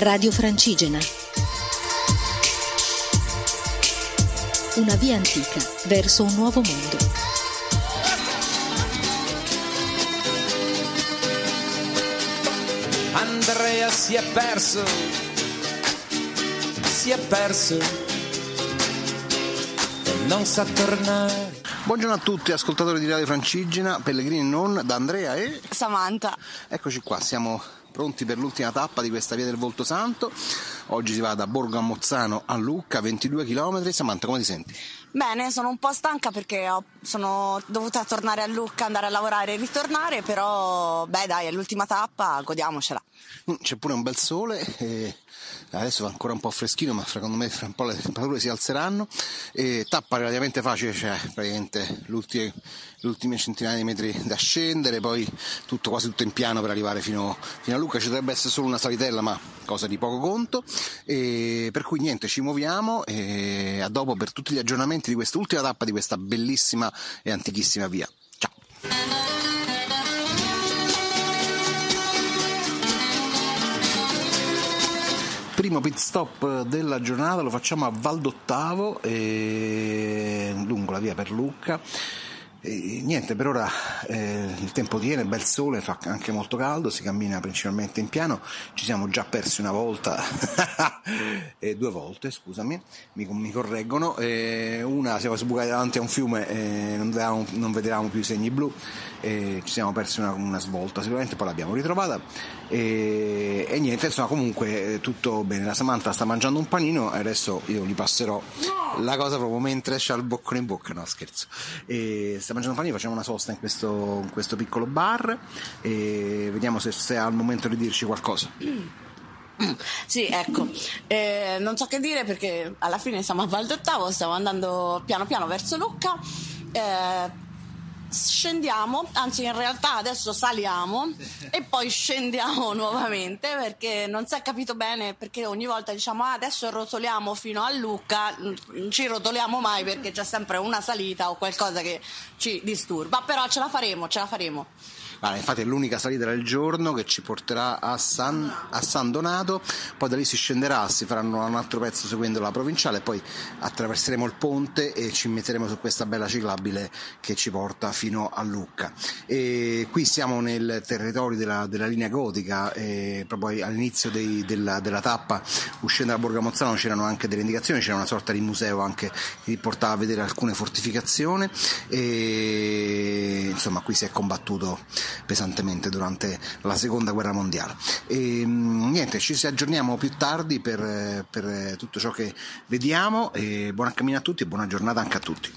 Radio Francigena. Una via antica verso un nuovo mondo. Andrea si è perso, si è perso e non sa tornare. Buongiorno a tutti, ascoltatori di Radio Francigena, Pellegrini non, da Andrea e... Samantha. Eccoci qua, siamo pronti per l'ultima tappa di questa via del Volto Santo. Oggi si va da Borgo a Mozzano a Lucca, 22 km. Samantha, come ti senti? Bene, sono un po' stanca perché ho- sono dovuta tornare a Lucca, andare a lavorare e ritornare, però beh dai, è l'ultima tappa, godiamocela. Mm, C'è pure un bel sole, e adesso va ancora un po' freschino, ma secondo me fra un po' le temperature si alzeranno. E tappa relativamente facile, cioè praticamente l'ultimi, le ultime centinaia di metri da scendere, poi tutto quasi tutto in piano per arrivare fino, fino a Lucca. Ci dovrebbe essere solo una salitella, ma cosa di poco conto. E per cui niente, ci muoviamo e a dopo per tutti gli aggiornamenti di quest'ultima tappa di questa bellissima e antichissima via. Ciao! Primo pit stop della giornata lo facciamo a Valdottavo, e lungo la via per Lucca. E niente, per ora eh, il tempo tiene, bel sole, fa anche molto caldo, si cammina principalmente in piano, ci siamo già persi una volta, e due volte, scusami, mi, mi correggono, e una siamo sbucati davanti a un fiume e non, vedevamo, non vedevamo più i segni blu, ci siamo persi una, una svolta, sicuramente poi l'abbiamo ritrovata e, niente, insomma comunque eh, tutto bene, la Samantha sta mangiando un panino e adesso io gli passerò la cosa proprio mentre c'ha il boccone in bocca, no scherzo. E sta mangiando un panino, facciamo una sosta in questo, in questo piccolo bar e vediamo se, se ha il momento di dirci qualcosa. Sì, ecco, Eh, non so che dire perché alla fine siamo a Val d'Ottavo, stiamo andando piano piano verso Lucca. Eh, scendiamo, anzi in realtà adesso saliamo e poi scendiamo nuovamente perché non si è capito bene perché ogni volta diciamo ah, adesso rotoliamo fino a Lucca, non ci rotoliamo mai perché c'è sempre una salita o qualcosa che ci disturba, però ce la faremo, ce la faremo. Guarda, infatti è l'unica salita del giorno che ci porterà a San, a San Donato, poi da lì si scenderà, si faranno un altro pezzo seguendo la provinciale, poi attraverseremo il ponte e ci metteremo su questa bella ciclabile che ci porta fino a Lucca. E qui siamo nel territorio della, della linea gotica, proprio all'inizio dei- della, della tappa, uscendo da Borgo a Mozzano c'erano anche delle indicazioni, c'era una sorta di museo anche che portava a vedere alcune fortificazioni e insomma qui si è combattuto pesantemente durante la seconda guerra mondiale. E, mm, niente, ci aggiorniamo più tardi per, per tutto ciò che vediamo e buona cammina a tutti e buona giornata anche a tutti.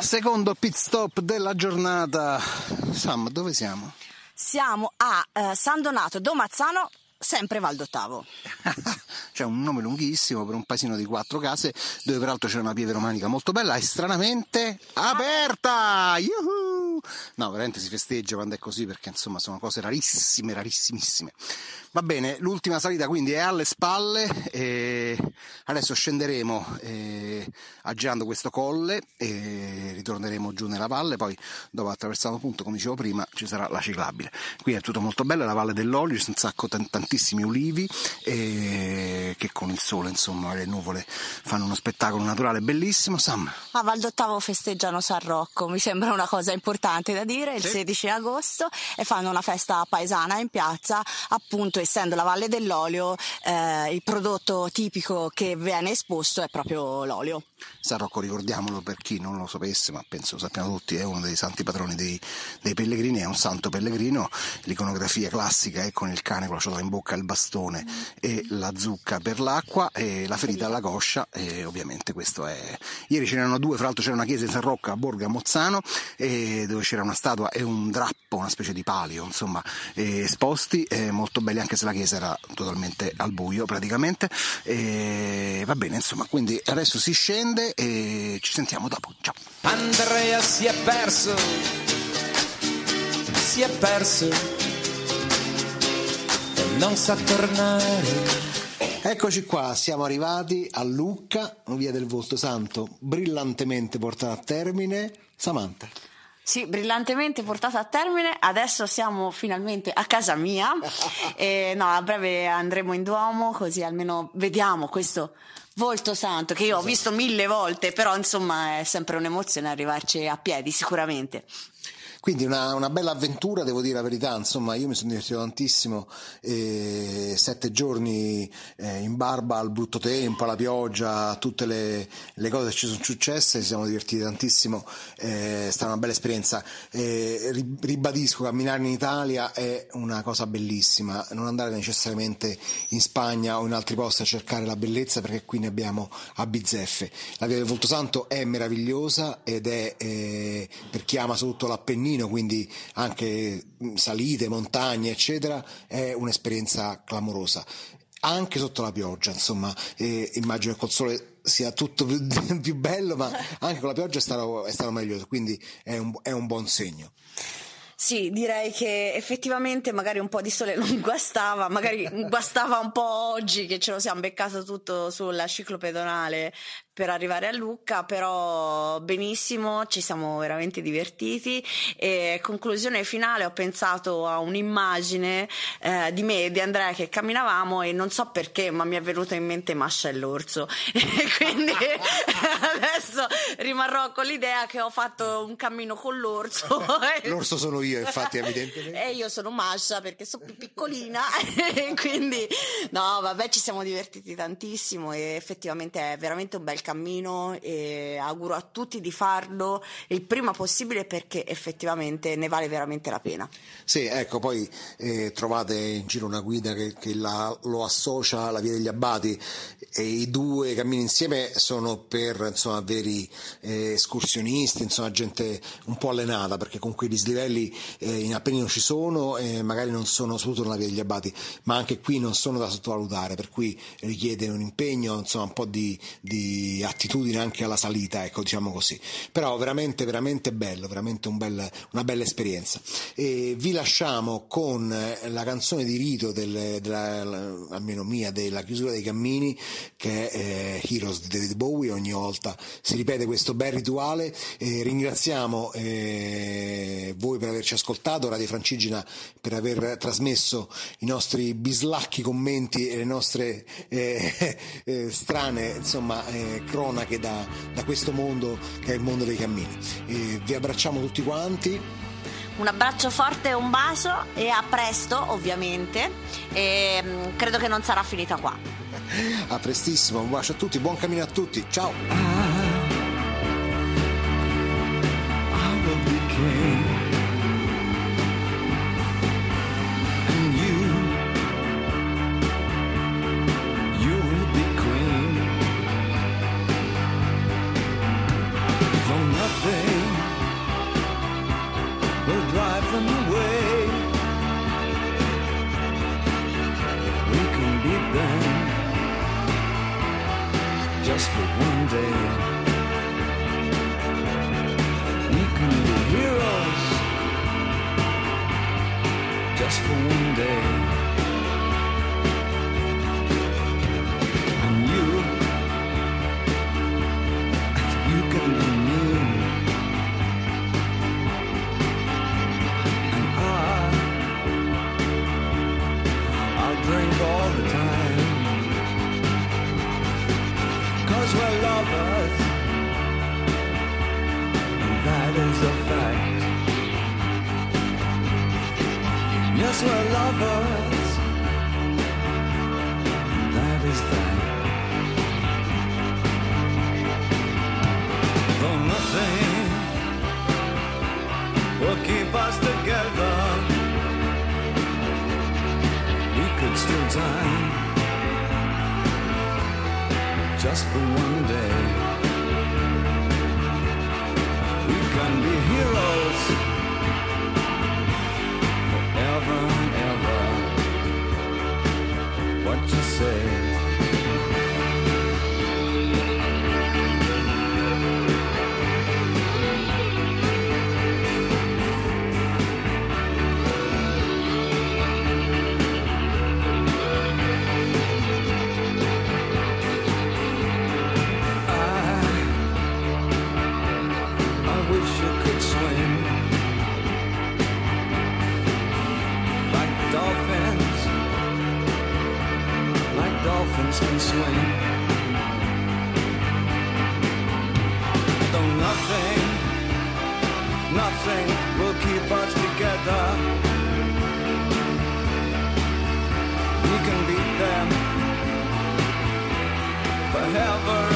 Secondo pit stop della giornata. Sam, dove siamo? Siamo a eh, San Donato Domazzano, sempre Val d'Ottavo. C'è un nome lunghissimo per un paesino di quattro case dove peraltro c'è una pieve romanica molto bella e stranamente aperta! Yuhu! No, veramente si festeggia quando è così perché insomma sono cose rarissime, rarissimissime. Va bene, l'ultima salita quindi è alle spalle e adesso scenderemo eh, aggirando questo colle e ritorneremo giù nella valle, poi dopo attraversato appunto, come dicevo prima, ci sarà la ciclabile. Qui è tutto molto bello, è la valle dell'olio, sono un sacco tan- tantissimi ulivi e che con il sole, insomma, le nuvole fanno uno spettacolo naturale bellissimo. Sam, A Val d'Ottavo festeggiano San Rocco, mi sembra una cosa importante da dire, il Sì. 16 agosto e fanno una festa paesana in piazza, appunto essendo la Valle dell'Olio, eh, il prodotto tipico che viene esposto è proprio l'olio. San Rocco, ricordiamolo per chi non lo sapesse, ma penso lo sappiamo tutti, è uno dei santi patroni dei, dei pellegrini, è un santo pellegrino, l'iconografia classica è con il cane con la ciotola in bocca, il bastone e la zucca per l'acqua e la ferita alla coscia e ovviamente questo è... Ieri ce n'erano due, fra l'altro c'era una chiesa in San Rocco a Borgo a Mozzano e dove c'era una statua e un drappo, una specie di palio, insomma, esposti, molto belli anche se la chiesa era totalmente al buio praticamente. E va bene, insomma, quindi adesso si scende e ci sentiamo dopo. Ciao. Andrea si è perso, si è perso e non sa tornare. Eccoci qua, siamo arrivati a Lucca, via del Volto Santo, brillantemente portata a termine. Samantha. Sì, brillantemente portata a termine. Adesso siamo finalmente a casa mia. e, no, a breve andremo in Duomo, così almeno vediamo questo volto santo che io ho visto mille volte, però insomma è sempre un'emozione arrivarci a piedi, sicuramente. Quindi una, una, bella avventura, devo dire la verità, insomma io mi sono divertito tantissimo, eh, sette giorni eh, in barba al brutto tempo, alla pioggia, tutte le, le, cose che ci sono successe, ci siamo divertiti tantissimo, eh, è stata una bella esperienza. Eh, ribadisco, camminare in Italia è una cosa bellissima, non andare necessariamente in Spagna o in altri posti a cercare la bellezza perché qui ne abbiamo a bizzeffe. La via del Voltosanto è meravigliosa ed è eh, per chi ama soprattutto l'Appennino cammino, quindi anche salite, montagne, eccetera, è un'esperienza clamorosa. Anche sotto la pioggia, insomma, eh, immagino che col sole sia tutto più, più, bello, ma anche con la pioggia è stato, è stato meglio, quindi è un, è un buon segno. Sì, direi che effettivamente magari un po' di sole non guastava, magari guastava un po' oggi che ce lo siamo beccato tutto sulla ciclopedonale per arrivare a Lucca, però benissimo, ci siamo veramente divertiti e conclusione finale ho pensato a un'immagine eh, di me e di Andrea che camminavamo e non so perché ma mi è venuto in mente Masha e l'orso e quindi adesso rimarrò con l'idea che ho fatto un cammino con l'orso. l'orso sono io infatti evidentemente. E io sono Masha perché sono più piccolina e quindi no vabbè ci siamo divertiti tantissimo e effettivamente è veramente un bel cammino e auguro a tutti di farlo il prima possibile perché effettivamente ne vale veramente la pena. Sì, ecco, poi eh, trovate in giro una guida che, che la, lo associa alla Via degli Abbati e i due cammini insieme sono per insomma, veri eh, escursionisti, insomma, gente un po' allenata perché con quei dislivelli eh, in Appennino ci sono e magari non sono soprattutto nella Via degli Abbati, ma anche qui non sono da sottovalutare, per cui richiede un impegno, insomma, un po' di, di attitudine anche alla salita, ecco, diciamo così. Però veramente, veramente bello, veramente un bel, una bella esperienza. E vi lasciamo con la canzone di rito, del, della, almeno mia, della chiusura dei cammini, che è eh, Heroes di David Bowie. Ogni volta si ripete questo bel rituale. E ringraziamo eh, voi per averci ascoltato, Radio Francigena per aver trasmesso i nostri bislacchi commenti e le nostre eh, eh, strane insomma, eh, cronache da, da, questo mondo che è il mondo dei cammini. E vi abbracciamo tutti quanti. Un abbraccio forte e un bacio e a presto ovviamente e mm, credo che non sarà finita qua. A prestissimo, un bacio a tutti, buon cammino a tutti, ciao! Though nothing, nothing will keep us together. We can beat them. Forever